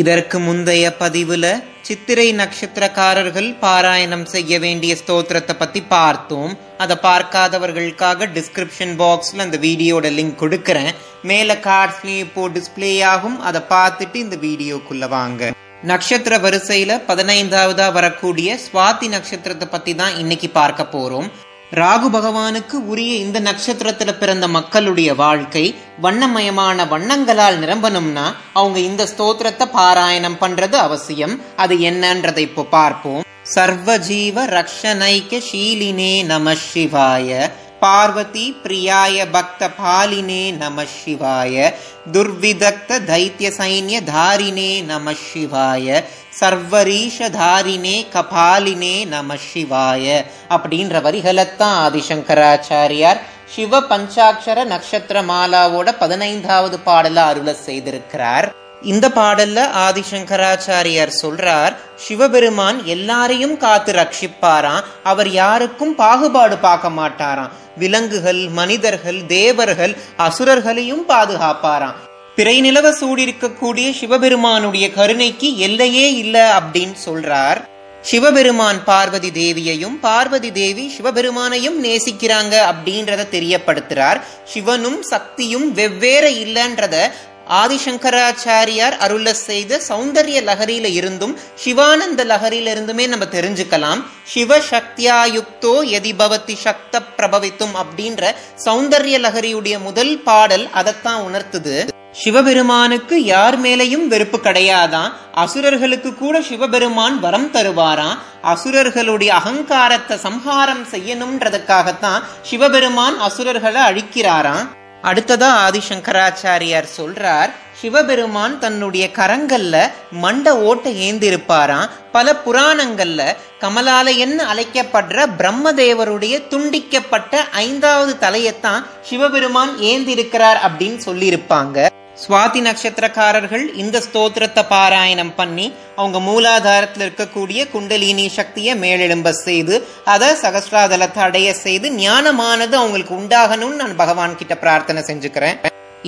இதற்கு முந்தைய பதிவுல சித்திரை நட்சத்திரக்காரர்கள் பாராயணம் செய்ய வேண்டிய ஸ்தோத்திரத்தை பத்தி பார்த்தோம். அதை பார்க்காதவர்களுக்காக டிஸ்கிரிப்ஷன் பாக்ஸ்ல அந்த வீடியோட லிங்க் கொடுக்கறேன். மேல கார்ட்ஸ்லயும் இப்போ டிஸ்பிளே ஆகும். அதை பார்த்துட்டு இந்த வீடியோக்குள்ள வாங்க. நட்சத்திர வரிசையில பதினைந்தாவதா வரக்கூடிய சுவாதி நட்சத்திரத்தை பத்தி தான் இன்னைக்கு பார்க்க போறோம். ராகு பகவானுக்கு உரிய இந்த நட்சத்திரத்துல பிறந்த மக்களுடைய வாழ்க்கை வண்ணமயமான வண்ணங்களால் நிரம்பணும்னா அவங்க இந்த ஸ்தோத்திரத்தை பாராயணம் பண்றது அவசியம். அது என்னன்றதை இப்போ பார்ப்போம். சர்வஜீவ ரக்ஷனைக்க ஷீலினே நம சிவாய. பார்வதி பிரியாய பக்த பாலினே நம சிவாய துர்விதக்த தைத்திய சைன்ய தாரினே நம சிவாய சர்வரீஷ தாரினே கபாலினே நம சிவாய அப்படின்ற வரிகளைத்தான் ஆதிசங்கராச்சாரியார் சிவ பஞ்சாட்சர நட்சத்திர மாலாவோட பதினைந்தாவது பாடல அருள செய்திருக்கிறார். இந்த பாடல்ல ஆதிசங்கராச்சாரியார் சொல்றார் சிவபெருமான் எல்லாரையும் காத்து ரட்சிப்பாராம். அவர் யாருக்கும் பாகுபாடு பார்க்க மாட்டாராம். விலங்குகள் மனிதர்கள் தேவர்கள் அசுரர்களையும் பாதுகாப்பாராம். பிறை நிலவ சூடிருக்கக்கூடிய சிவபெருமானுடைய கருணைக்கு எல்லையே இல்ல அப்படின்னு சொல்றார். சிவபெருமான் பார்வதி தேவியையும் பார்வதி தேவி சிவபெருமானையும் நேசிக்கிறாங்க அப்படின்றத தெரியப்படுத்துறார். சிவனும் சக்தியும் வெவ்வேறு இல்லைன்றத ஆதிசங்கராச்சாரியார் அருள செய்த சௌந்தர்ய லகரியில இருந்தும் சிவானந்த லகரியில இருந்துமே நம்ம தெரிஞ்சுக்கலாம். சிவ சக்தியாயுக்தோ எதி பவதி சக்த பிரபவித்தும் அப்படின்ற சௌந்தரிய லகரியுடைய முதல் பாடல் அதைத்தான் உணர்த்துது. சிவபெருமானுக்கு யார் மேலையும் வெறுப்பு கிடையாதான் அசுரர்களுக்கு கூட சிவபெருமான் வரம் தருவாராம் அசுரர்களுடைய அகங்காரத்தை சம்ஹாரம் செய்யணும்ன்றதுக்காகத்தான் சிவபெருமான் அசுரர்களை அழிக்கிறாராம் அடுத்ததா ஆதிசங்கராச்சாரியார் சொல்றார் சிவபெருமான் தன்னுடைய கரங்கள்ல மண்ட ஓட்ட ஏந்திருப்பாராம். பல புராணங்கள்ல கமலாலயன்னு அழைக்கப்படுற பிரம்மதேவருடைய துண்டிக்கப்பட்ட ஐந்தாவது தலையத்தான் சிவபெருமான் ஏந்திருக்கிறார் அப்படின்னு சொல்லியிருப்பாங்க. சுவாதி நட்சத்திரக்காரர்கள் இந்த ஸ்தோத்திரத்தை பாராயணம் பண்ணி அவங்க மூலாதாரத்தில் இருக்கக்கூடிய குண்டலினி சக்தியை மேலெழும்ப செய்து அதை சகசிராதலத்தை அடைய செய்து ஞானமானது அவங்களுக்கு உண்டாகணும்னு நான் பகவான் கிட்ட பிரார்த்தனை செஞ்சுக்கிறேன்.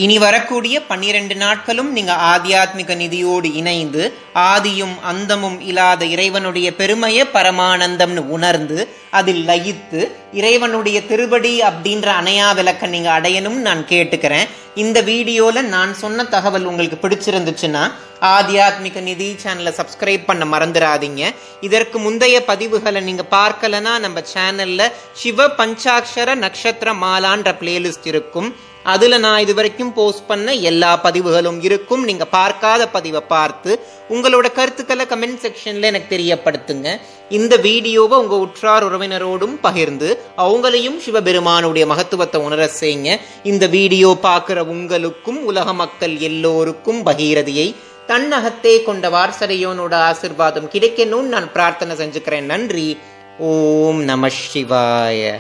இனி வரக்கூடிய பன்னிரண்டு நாட்களும் நீங்க ஆத்தியாத்மிக நிதியோடு இணைந்து ஆதியும் அந்தமும் இல்லாத இறைவனுடைய பெருமையை பரமானந்தம்னு உணர்ந்து அதில் லயித்து இறைவனுடைய திருவடி அப்படின்ற அணையா விளக்க நீங்க அடையணும்னு நான் கேட்டுக்கிறேன். இந்த வீடியோல நான் சொன்ன தகவல் உங்களுக்கு பிடிச்சிருந்துச்சுன்னா ஆத்தியாத்மிக நிதி சேனலை சப்ஸ்கிரைப் பண்ண மறந்துடாதீங்க. இதற்கு முந்தைய பதிவுகளை நீங்க பார்க்கலனா நம்ம சேனல்ல சிவ பஞ்சாட்சர நட்சத்திர மாலான்ற பிளேலிஸ்ட் இருக்கும். அதுல நான் இது வரைக்கும் போஸ்ட் பண்ண எல்லா பதிவுகளும் இருக்கும். நீங்க பார்க்காத பதிவை பார்த்து உங்களோட கருத்துக்களை கமெண்ட் செக்ஷன்ல எனக்கு தெரியப்படுத்துங்க. இந்த வீடியோவை உங்க உற்றார் உறவினரோடும் பகிர்ந்து அவங்களையும் சிவபெருமானுடைய மகத்துவத்தை உணர செய்யுங்க. இந்த வீடியோ பார்க்குற உங்களுக்கும் உலக மக்கள் எல்லோருக்கும் பகீரதியை தன்னகத்தே கொண்ட வாரசரையோனோட ஆசிர்வாதம் கிடைக்கணும்னு நான் பிரார்த்தனை செஞ்சுக்கிறேன். நன்றி. ஓம் நம சிவாய.